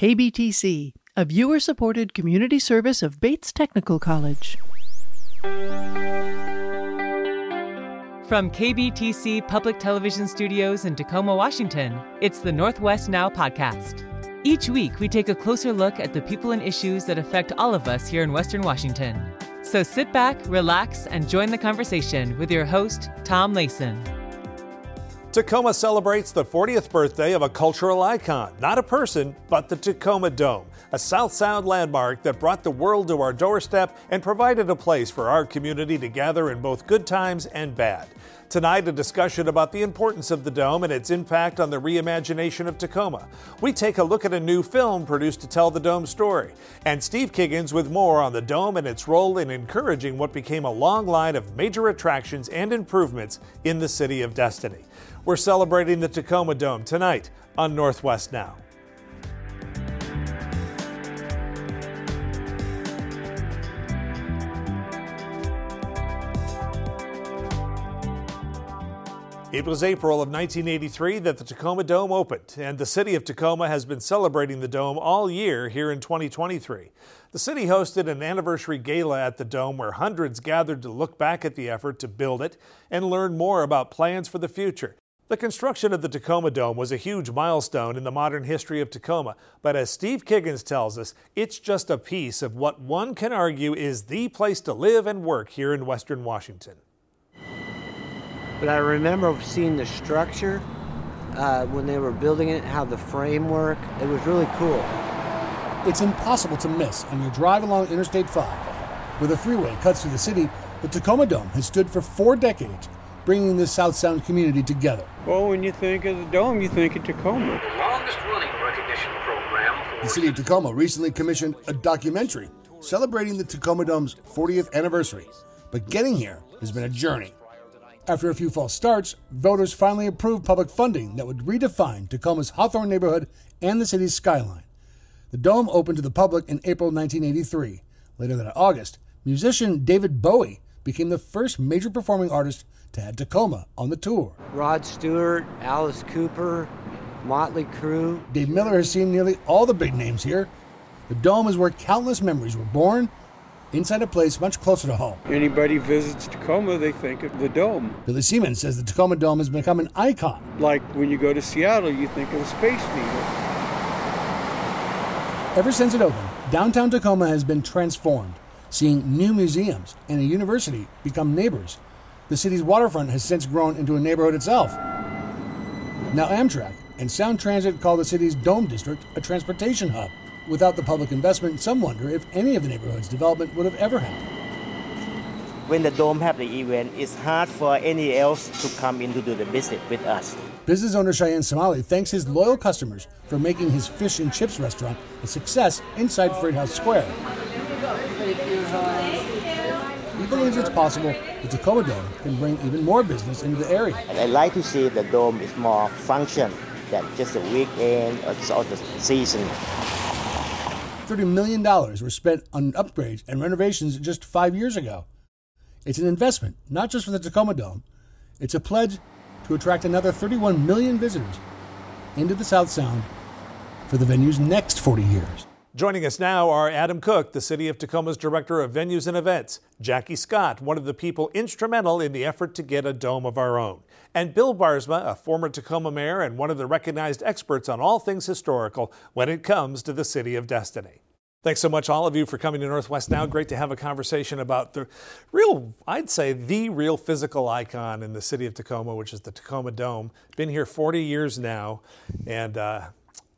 KBTC, a viewer supported community service of Bates Technical College. From KBTC Public Television Studios in Tacoma, Washington, it's the Northwest Now podcast. Each week, we take a closer look at the people and issues that affect all of us here in Western Washington. So sit back, relax, and join the conversation with your host, Tom Layson. Tacoma celebrates the 40th birthday of a cultural icon, not a person, but the Tacoma Dome, a South Sound landmark that brought the world to our doorstep and provided a place for our community to gather in both good times and bad. Tonight, a discussion about the importance of the Dome and its impact on the reimagination of Tacoma. We take a look at a new film produced to tell the Dome story. And Steve Kiggins with more on the Dome and its role in encouraging what became a long line of major attractions and improvements in the City of Destiny. We're celebrating the Tacoma Dome tonight on Northwest Now. It was April of 1983 that the Tacoma Dome opened, and the city of Tacoma has been celebrating the Dome all year here in 2023. The city hosted an anniversary gala at the Dome where hundreds gathered to look back at the effort to build it and learn more about plans for the future. The construction of the Tacoma Dome was a huge milestone in the modern history of Tacoma, but as Steve Kiggins tells us, it's just a piece of what one can argue is the place to live and work here in Western Washington. But I remember seeing the structure uh, when they were building it, how the framework, it was really cool. It's impossible to miss on your drive along Interstate 5. Where the freeway cuts through the city, the Tacoma Dome has stood for four decades, bringing the South Sound community together. Well, when you think of the Dome, you think of Tacoma. The longest running recognition program for The city of Tacoma recently commissioned a documentary celebrating the Tacoma Dome's 40th anniversary. But getting here has been a journey. After a few false starts, voters finally approved public funding that would redefine Tacoma's Hawthorne neighborhood and the city's skyline. The dome opened to the public in April 1983. Later that August, musician David Bowie became the first major performing artist to add Tacoma on the tour. Rod Stewart, Alice Cooper, Motley Crue. Dave Miller has seen nearly all the big names here. The dome is where countless memories were born, inside a place much closer to home. Anybody visits Tacoma, they think of the Dome. Billy Seaman says the Tacoma Dome has become an icon. Like when you go to Seattle, you think of the Space Needle. Ever since it opened, downtown Tacoma has been transformed, seeing new museums and a university become neighbors. The city's waterfront has since grown into a neighborhood itself. Now Amtrak and Sound Transit call the city's Dome District a transportation hub. Without the public investment, some wonder if any of the neighborhood's development would have ever happened. when the dome have the event, it's hard for any else to come in to do the business with us. Business owner Cheyenne Somali thanks his loyal customers for making his fish and chips restaurant a success inside Freight House Square. He believes it's possible the Tacoma Dome can bring even more business into the area. And I like to see the dome is more function than just a weekend or just all the season. $30 million were spent on upgrades and renovations just five years ago. It's an investment, not just for the Tacoma Dome, it's a pledge to attract another 31 million visitors into the South Sound for the venue's next 40 years. Joining us now are Adam Cook, the City of Tacoma's Director of Venues and Events, Jackie Scott, one of the people instrumental in the effort to get a dome of our own, and Bill Baarsma, a former Tacoma mayor and one of the recognized experts on all things historical when it comes to the City of Destiny. Thanks so much, all of you, for coming to Northwest Now. Great to have a conversation about the real, I'd say, the real physical icon in the city of Tacoma, which is the Tacoma Dome. Been here 40 years now, and uh,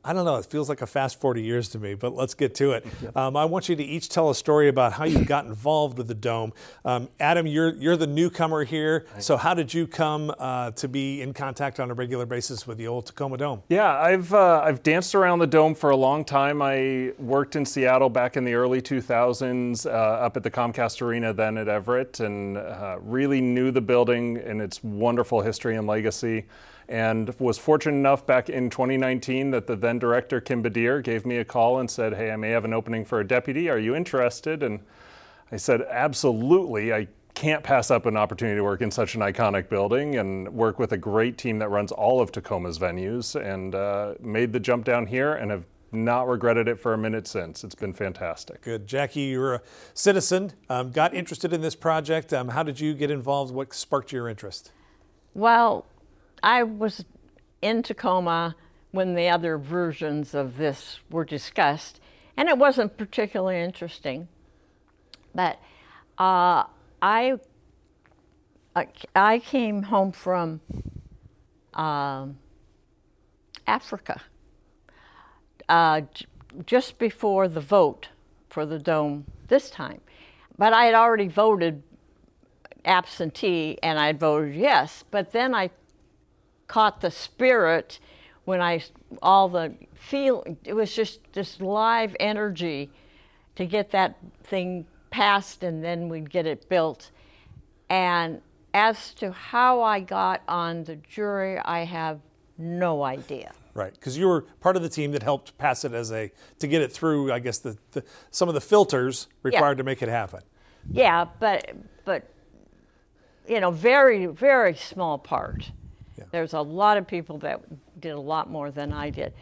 I don't know, it feels like a fast 40 years to me, but let's get to it. Um, I want you to each tell a story about how you got involved with the Dome. Um, Adam, you're, you're the newcomer here, so how did you come uh, to be in contact on a regular basis with the old Tacoma Dome? Yeah, I've uh, I've danced around the dome for a long time. I worked in Seattle back in the early 2000s, uh, up at the Comcast Arena, then at Everett, and uh, really knew the building and its wonderful history and legacy. And was fortunate enough back in 2019 that the then director Kim Bedier gave me a call and said, "Hey, I may have an opening for a deputy. Are you interested?" And I said, "Absolutely." I can't pass up an opportunity to work in such an iconic building and work with a great team that runs all of Tacoma's venues and uh, made the jump down here and have not regretted it for a minute since. It's been fantastic. Good. Jackie, you're a citizen, um, got interested in this project. Um, how did you get involved? What sparked your interest? Well, I was in Tacoma when the other versions of this were discussed, and it wasn't particularly interesting. But uh, I I came home from um, Africa uh, j- just before the vote for the dome this time, but I had already voted absentee and I had voted yes. But then I caught the spirit when I all the feel it was just this live energy to get that thing passed and then we'd get it built. And as to how I got on the jury, I have no idea. Right, because you were part of the team that helped pass it as a to get it through. I guess the, the some of the filters required Yeah. to make it happen. Yeah, but but you know, very very small part. There's a lot of people that did a lot more than I did.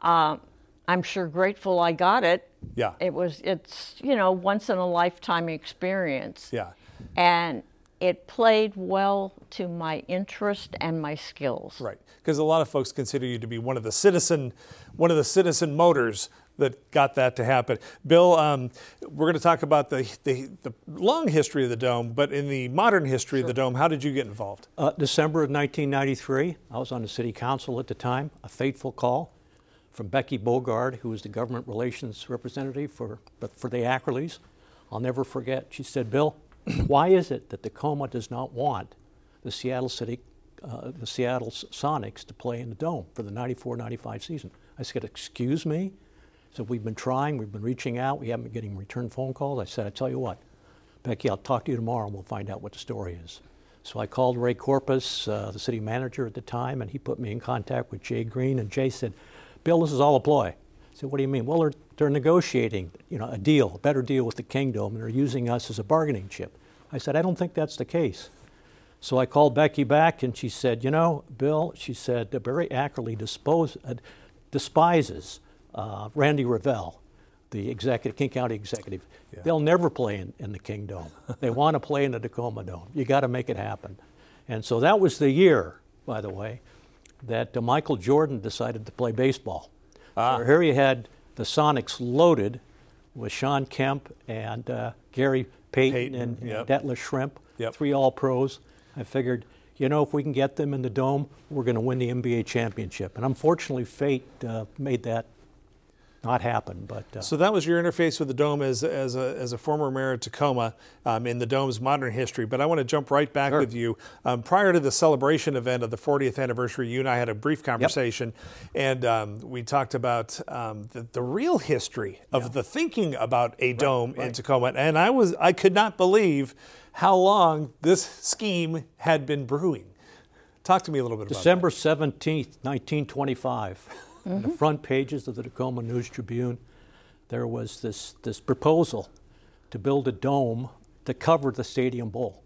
Um, I'm sure grateful I got it. Yeah. It was it's you know once in a lifetime experience. Yeah. And it played well to my interest and my skills. Right, because a lot of folks consider you to be one of the citizen, one of the citizen motors that got that to happen. Bill, um, we're going to talk about the, the the long history of the dome, but in the modern history of the dome, how did you get involved? Uh, December of 1993, I was on the city council at the time. A fateful call from Becky Bogard, who was the government relations representative for, for the Ackerleys. I'll never forget. She said, Bill, why is it that Tacoma does not want the Seattle City, uh, the Seattle Sonics to play in the dome for the 94-95 season? I said, excuse me? So we've been trying, we've been reaching out, we haven't been getting return phone calls. I said, I tell you what, Becky, I'll talk to you tomorrow and we'll find out what the story is. So I called Ray Corpuz, uh, the city manager at the time, and he put me in contact with Jay Green. And Jay said, Bill, this is all a ploy. I said, what do you mean? Well, they're, they're negotiating you know, a deal, a better deal with the Kingdome, and they're using us as a bargaining chip. I said, I don't think that's the case. So I called Becky back, and she said, you know, Bill, she said, Barry Ackerley dispose, uh, despises uh, Randy Revelle, the executive, King County executive. They'll never play in, in the Kingdome. they want to play in the Tacoma Dome. You got to make it happen. And so that was the year, by the way, that uh, Michael Jordan decided to play baseball. So here you had the Sonics loaded with Shawn Kemp and uh, Gary Payton, Payton, and, and yep. Detlef Schrempf, Yep. three All Pros. I figured, you know, if we can get them in the dome, we're going to win the NBA championship. And unfortunately, fate uh, made that not happen. But uh, So that was your interface with the dome as, as, a, as a former mayor of Tacoma um, in the dome's modern history. But I want to jump right back with you. Um, prior to the celebration event of the 40th anniversary, you and I had a brief conversation, and um, we talked about um, the, the real history of the thinking about a dome in Tacoma. And I was I could not believe how long this scheme had been brewing. Talk to me a little bit about December 17th, 1925, on the front pages of the Tacoma News Tribune, there was this, this proposal to build a dome to cover the Stadium Bowl.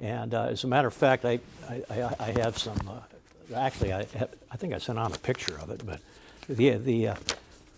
And uh, as a matter of fact, I, I, I- I have some, uh, actually, I, have, I think I sent on a picture of it, but the, the, uh,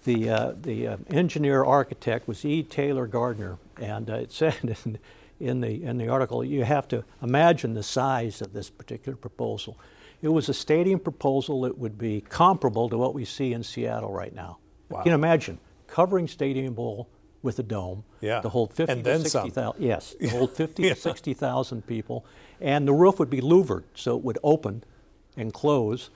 the, uh, the uh, engineer architect was E. Taylor Gardner, and uh, it said in, in, the, in the article, you have to imagine the size of this particular proposal. It was a stadium proposal that would be comparable to what we see in Seattle right now. You can imagine covering Stadium Bowl with a dome Yeah. to hold 50 And to 60,000. Yes, to hold 50 Yeah. to 60,000 people, and the roof would be louvered, so it would open and close.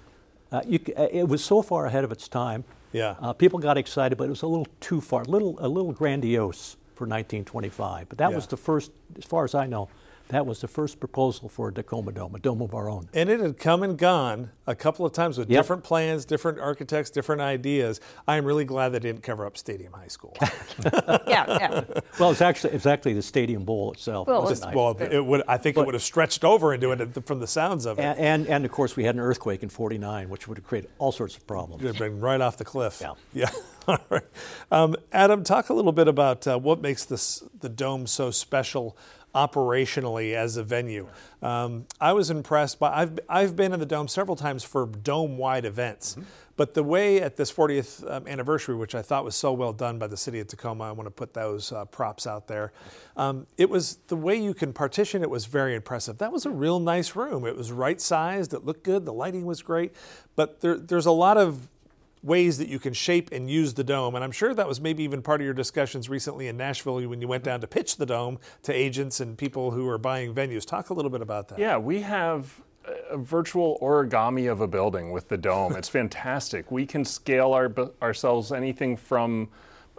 Uh, you, uh, it was so far ahead of its time. Yeah. Uh, people got excited, but it was a little too far, little a little grandiose for 1925. But that Yeah. was the first, as far as I know, that was the first proposal for a Tacoma Dome, a dome of our own. And it had come and gone a couple of times with Yep. different plans, different architects, different ideas. I am really glad they didn't cover up Stadium High School. Yeah, yeah. Well, it's actually exactly the Stadium Bowl itself. Well, wasn't Just- it? well, it would. I think it would have stretched over into it from the sounds of it. and, and and of course we had an earthquake in '49, which would have created all sorts of problems. It would have been right off the cliff. Yeah. Yeah. All right. Um, Adam, talk a little bit about uh, what makes this the dome so special operationally as a venue. Um, I was impressed by. I've I've been in the dome several times for dome-wide events, Mm-hmm. But the way at this 40th um, anniversary, which I thought was so well done by the city of Tacoma, I want to put those uh, props out there. Um, it was the way you can partition it was very impressive. That was a real nice room. It was right sized. It looked good. The lighting was great. But there, there's a lot of ways that you can shape and use the dome. And I'm sure that was maybe even part of your discussions recently in Nashville when you went down to pitch the dome to agents and people who are buying venues. Talk a little bit about that. Yeah, we have a virtual origami of a building with the dome. It's fantastic. We can scale our, ourselves anything from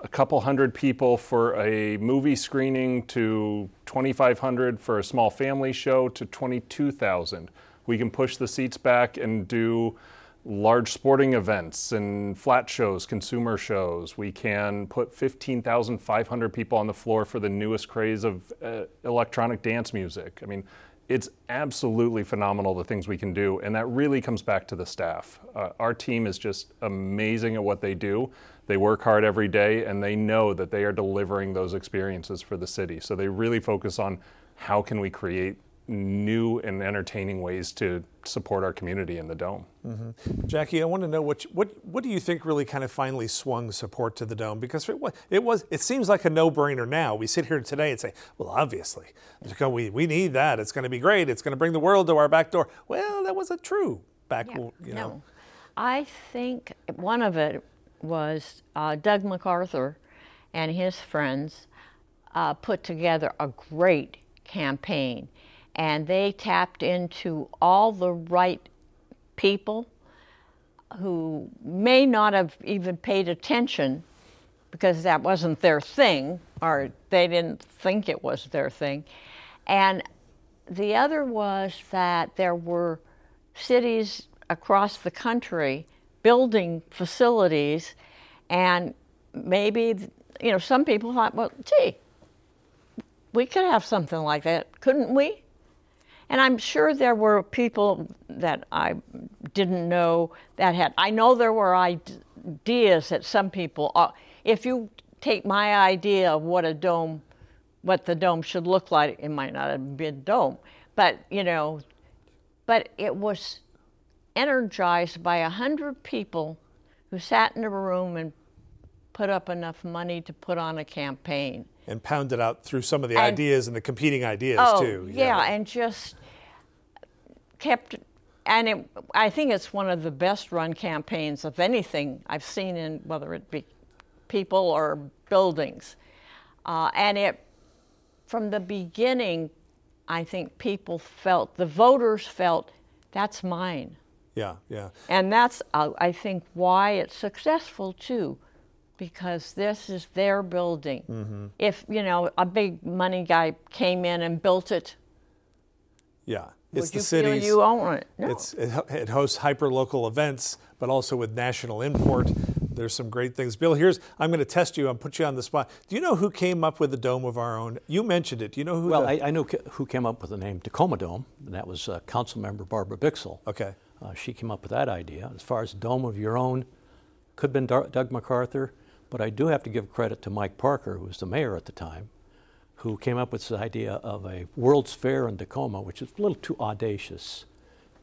a couple hundred people for a movie screening to 2,500 for a small family show to 22,000. We can push the seats back and do large sporting events and flat shows, consumer shows. We can put 15,500 people on the floor for the newest craze of uh, electronic dance music. I mean, it's absolutely phenomenal the things we can do, and that really comes back to the staff. Uh, our team is just amazing at what they do. They work hard every day, and they know that they are delivering those experiences for the city. So they really focus on how can we create new and entertaining ways to support our community in the dome. Mm-hmm. Jackie, I want to know what what what do you think really kind of finally swung support to the dome? Because it was it was it seems like a no-brainer now. We sit here today and say, well, obviously, we we need that. It's going to be great. It's going to bring the world to our back door. Well, that wasn't true back. Yeah, you know. No. I think one of it was uh, Doug MacArthur and his friends uh, put together a great campaign and they tapped into all the right people who may not have even paid attention because that wasn't their thing or they didn't think it was their thing. And the other was that there were cities across the country building facilities and maybe you know some people thought well gee we could have something like that couldn't we and I'm sure there were people that I didn't know that had, I know there were ideas that some people, uh, if you take my idea of what a dome, what the dome should look like, it might not have been a dome, but you know, but it was energized by a hundred people who sat in a room and put up enough money to put on a campaign and pounded out through some of the and, ideas and the competing ideas oh, too. Yeah. yeah, and just kept, and it, I think it's one of the best run campaigns of anything I've seen in whether it be people or buildings. Uh, and it, from the beginning, I think people felt, the voters felt, that's mine. Yeah, yeah. And that's, uh, I think, why it's successful too, because this is their building. Mm-hmm. If, you know, a big money guy came in and built it, yeah. It's Would the cities. you own it? No. It's, it, it hosts hyper local events, but also with national import. There's some great things. Bill, here's I'm going to test you and put you on the spot. Do you know who came up with the dome of our own? You mentioned it. Do you know who? Well, the... I, I, know who came up with the name Tacoma Dome, and that was uh, Council Member Barbara Bixel. Okay. Uh, she came up with that idea. As far as dome of your own, could have been Doug MacArthur, but I do have to give credit to Mike Parker, who was the mayor at the time, who came up with this idea of a World's Fair in Tacoma, which is a little too audacious.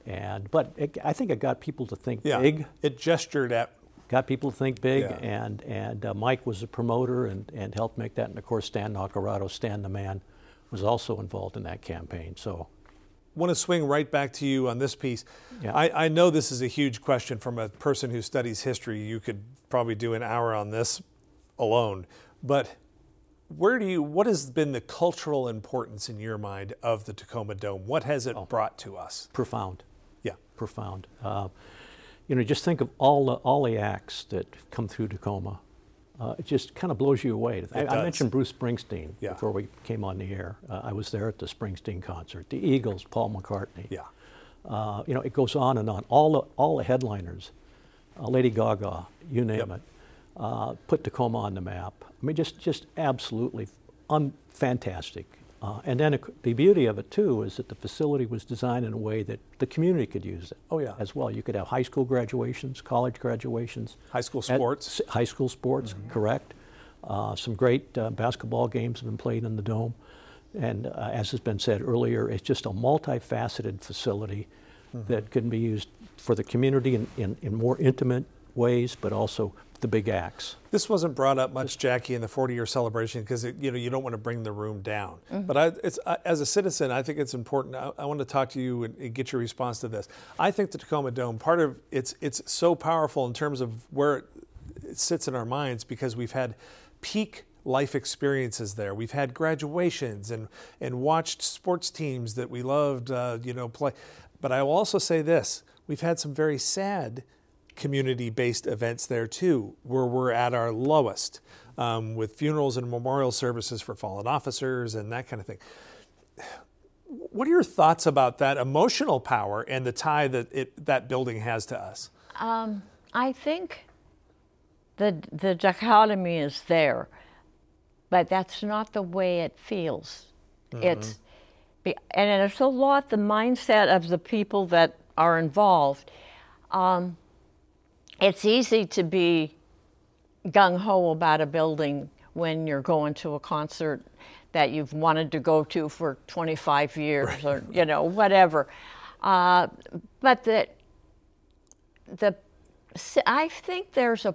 And but it, I think it got people to think yeah, big. It gestured at got people to think big, yeah. and and uh, Mike was a promoter and, and helped make that. And of course, Stan Naccarato, Stan the Man, was also involved in that campaign. So, I want to swing right back to you on this piece. Yeah. I, I know this is a huge question from a person who studies history. You could probably do an hour on this alone, but where do you what has been the cultural importance in your mind of the Tacoma Dome? What has it oh, brought to us? Profound. Yeah, profound. Uh, you know, just think of all the all the acts that come through Tacoma. Uh, it just kind of blows you away. I, I, mentioned Bruce Springsteen yeah. before we came on the air. Uh, I was there at the Springsteen concert. The Eagles, Paul McCartney. Yeah. Uh, you know, it goes on and on. All the all the headliners, uh, Lady Gaga, you name yep. it, uh, put Tacoma on the map. I mean, just just absolutely un- fantastic. Uh, and then it, the beauty of it too is that the facility was designed in a way that the community could use it. Oh yeah. As well, you could have high school graduations, college graduations, high school sports, high school sports, mm-hmm. correct. Uh, some great uh, basketball games have been played in the dome, and uh, as has been said earlier, it's just a multifaceted facility mm-hmm. that can be used for the community in, in, in more intimate ways, but also the big acts. This wasn't brought up much, Jackie, in the 40-year celebration because you know you don't want to bring the room down. Mhm. But I, it's, I, as a citizen, I think it's important. I, I want to talk to you and, and get your response to this. I think the Tacoma Dome, part of it's it's so powerful in terms of where it, it sits in our minds because we've had peak life experiences there. We've had graduations and and watched sports teams that we loved, uh, you know, play. But I will also say this: we've had some very sad community-based events there too, where we're at our lowest, um, with funerals and memorial services for fallen officers and that kind of thing. What are your thoughts about that emotional power and the tie that it, that building has to us? Um, I think the the dichotomy is there, but that's not the way it feels. It's and it's a lot the mindset of the people that are involved. Um, it's easy to be gung ho about a building when you're going to a concert that you've wanted to go to for 25 years or you know whatever. Uh, but that the I think there's a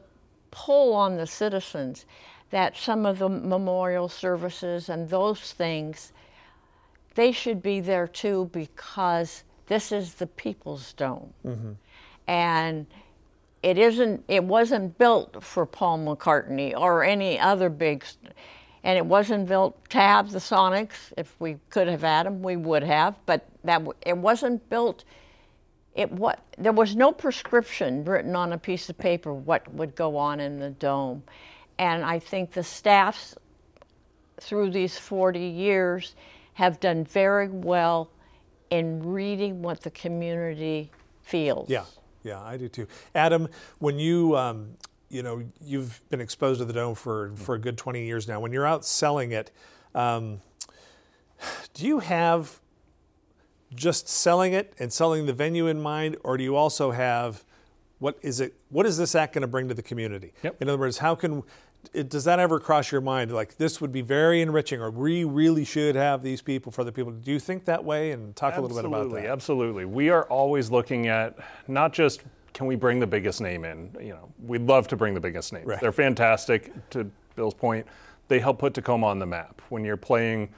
pull on the citizens that some of the memorial services and those things they should be there too because this is the people's dome. And it isn't it wasn't built for paul mccartney or any other big and it wasn't built to have the sonics. If we could have had them we would have but that it wasn't built. It what there was no prescription written on a piece of paper what would go on in the dome. And i think the staffs through these 40 years have done very well in reading what the community feels. Yeah, yeah, I do too. Adam, when you um, you know you've been exposed to the dome for for a good twenty years now. When you're out selling it, um, do you have just selling it and selling the venue in mind, or do you also have what is it? What is this act going to bring to the community? In other words, how can it, does that ever cross your mind? Like this would be very enriching, or we really should have these people for the people. Do you think that way? And talk a little bit about Absolutely, that. Absolutely. We are always looking at not just can we bring the biggest name in. You know, we'd love to bring the biggest names. Right. They're fantastic. To Bill's point, they help put Tacoma on the map. When you're playing,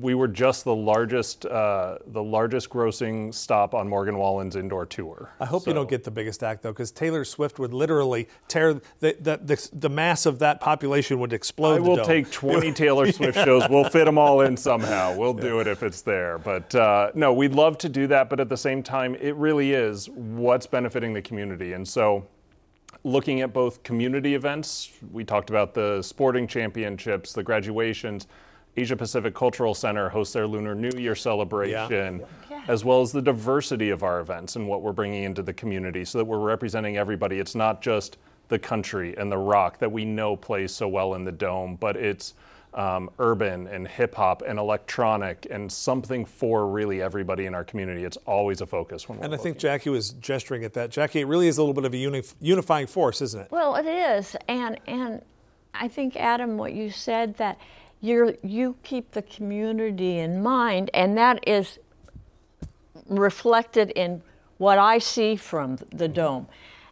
we were just the largest, uh, the largest grossing stop on Morgan Wallen's indoor tour. I hope you don't get the biggest act though, because Taylor Swift would literally tear the the, the, the mass of that population would explode. I will take 20 Taylor Swift shows. We'll fit them all in somehow. We'll do it if it's there. But uh, no, we'd love to do that. But at the same time, it really is what's benefiting the community. And so, looking at both community events, we talked about the sporting championships, the graduations. Asia Pacific Cultural Center hosts their Lunar New Year celebration, as well as the diversity of our events and what we're bringing into the community so that we're representing everybody. It's not just the country and the rock that we know plays so well in the dome, but it's um, urban and hip hop and electronic and something for really everybody in our community. It's always a focus when we're And I think Jackie was gesturing at that. Jackie, it really is a little bit of a uni- unifying force, isn't it? Well, it is, and and I think Adam, what you said that you you keep the community in mind, and that is reflected in what I see from the mm-hmm. dome.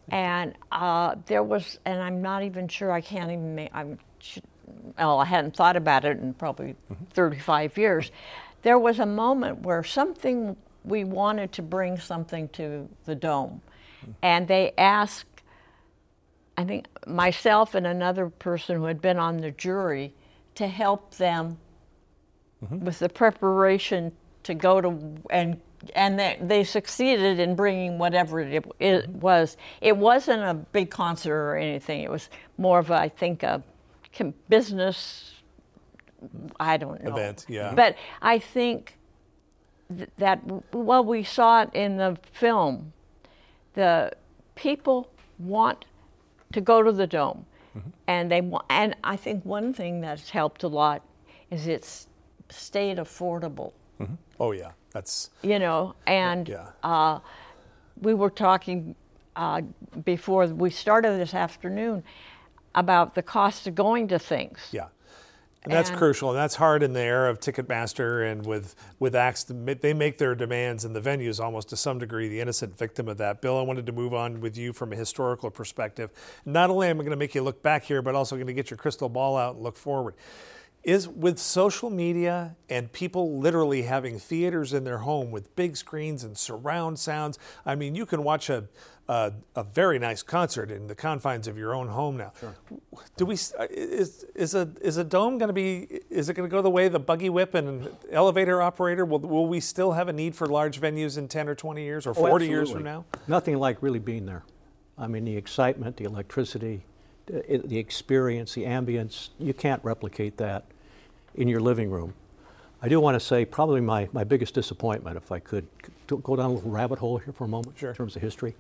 And uh, there was, and I'm not even sure. I can't even make. I'm. Well, I hadn't thought about it in probably mm-hmm. 35 years. There was a moment where something we wanted to bring something to the dome, mm-hmm. and they asked I think myself and another person who had been on the jury to help them mm-hmm. with the preparation to go to and and they, they succeeded in bringing whatever it, it mm-hmm. was. It wasn't a big concert or anything. It was more of a, I think a business. I don't know Event, yeah. Mm-hmm. But I think th- that well, we saw it in the film. The people want to go to the dome, and they. And I think one thing that's helped a lot is it's stayed affordable. Oh yeah, that's You know, and Yeah. uh, we were talking uh, before we started this afternoon about the cost of going to things. yeah. And that's And- crucial, and that's hard in the era of Ticketmaster and with with acts. They make their demands, and the venue is almost to some degree the innocent victim of that. Bill, I wanted to move on with you from a historical perspective. Not only am I going to make you look back here, but also going to get your crystal ball out and look forward. Is with social media and people literally having theaters in their home with big screens and surround sounds. I mean, you can watch a a, a very nice concert in the confines of your own home now. Sure. Do we uh, is is a is a dome going to be is it going to go the way the buggy whip and elevator operator? Will will we still have a need for large venues in 10 or 20 years or Oh, 40 years from now? Nothing like really being there. I mean, the excitement, the electricity, the, the experience, the ambience, you can't replicate that in your living room. I do want to say probably my, my biggest disappointment, if I could go down a little rabbit hole here for a moment in terms of history.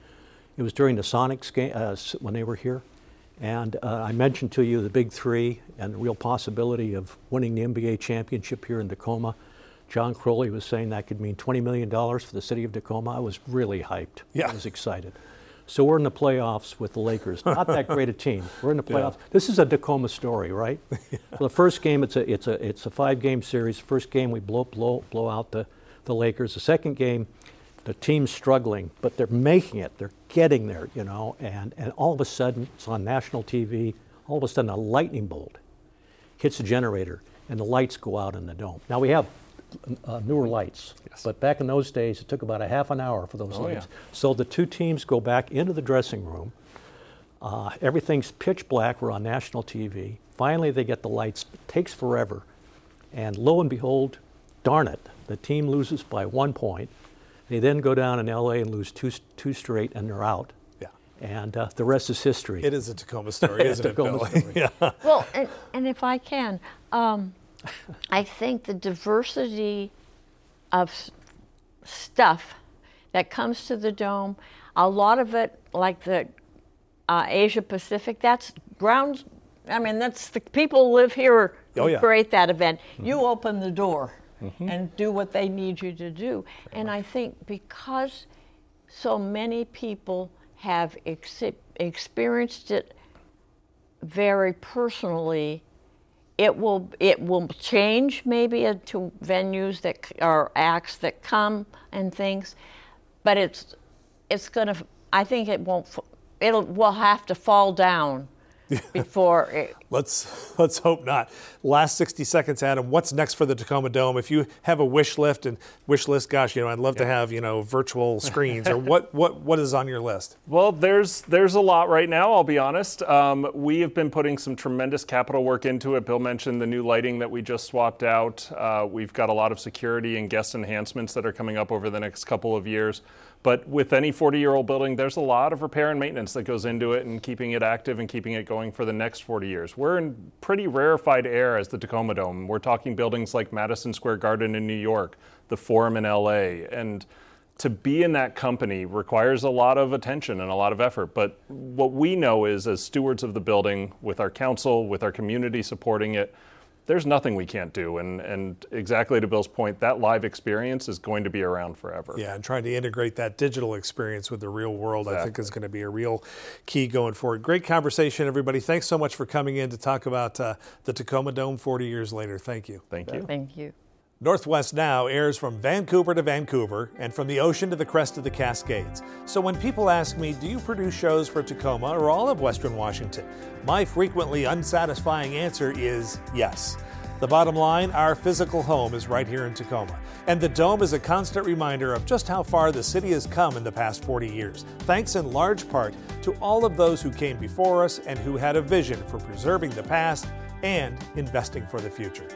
It was during the Sonics game uh, when they were here. And uh, I mentioned to you the big three and the real possibility of winning the NBA championship here in Tacoma. John Crowley was saying that could mean $20 million for the city of Tacoma. I was really hyped. Yeah. I was excited. So we're in the playoffs with the Lakers. Not that great a team. We're in the Yeah. playoffs. This is a Tacoma story, right? For the first game, it's a it's a it's a five game series. First game, we blow blow blow out the, the Lakers. The second game, the team's struggling, but they're making it. They're getting there, you know. And and all of a sudden, it's on national TV. All of a sudden, a lightning bolt hits the generator, and the lights go out in the dome. Now we have uh, newer lights, but back in those days, it took about a half an hour for those Oh, lights. yeah. So the two teams go back into the dressing room. Uh, everything's pitch black. We're on national TV. Finally, they get the lights. It takes forever. And lo and behold, darn it, the team loses by one point. They then go down in LA and lose two, two straight, and they're out. Yeah. And uh, the rest is history. It is a Tacoma story, isn't it, Tacoma Bill? story. yeah. Well, and, and if I can, um, I think the diversity of stuff that comes to the dome, a lot of it, like the uh, Asia Pacific, that's ground. I mean, that's the people live here Oh, yeah. create that event. You open the door and do what they need you to do. And I think because so many people have ex- experienced it very personally, it will it will change maybe to venues that or acts that come and things, but it's it's gonna. I think it won't. It'll will have to fall down before it. Let's let's hope not. Last 60 seconds, Adam. What's next for the Tacoma Dome? If you have a wish list and wish list, gosh, you know, I'd love to have you know virtual screens or what what what is on your list? Well, there's there's a lot right now. I'll be honest. Um, we have been putting some tremendous capital work into it. Bill mentioned the new lighting that we just swapped out. Uh, we've got a lot of security and guest enhancements that are coming up over the next couple of years. But with any 40-year-old building, there's a lot of repair and maintenance that goes into it, and keeping it active and keeping it going for the next 40 years. We're in pretty rarefied air as the Tacoma Dome. We're talking buildings like Madison Square Garden in New York, the Forum in LA, and to be in that company requires a lot of attention and a lot of effort. But what we know is, as stewards of the building, with our council, with our community supporting it, there's nothing we can't do. And, and exactly to Bill's point, that live experience is going to be around forever. Yeah, and trying to integrate that digital experience with the real world, I think, is going to be a real key going forward. Great conversation, everybody. Thanks so much for coming in to talk about uh, the Tacoma Dome 40 years later. Thank you. Thank you. Thank you. Northwest Now airs from Vancouver to Vancouver and from the ocean to the crest of the Cascades. So when people ask me, do you produce shows for Tacoma or all of Western Washington? My frequently unsatisfying answer is yes. The bottom line our physical home is right here in Tacoma. And the Dome is a constant reminder of just how far the city has come in the past 40 years, thanks in large part to all of those who came before us and who had a vision for preserving the past and investing for the future.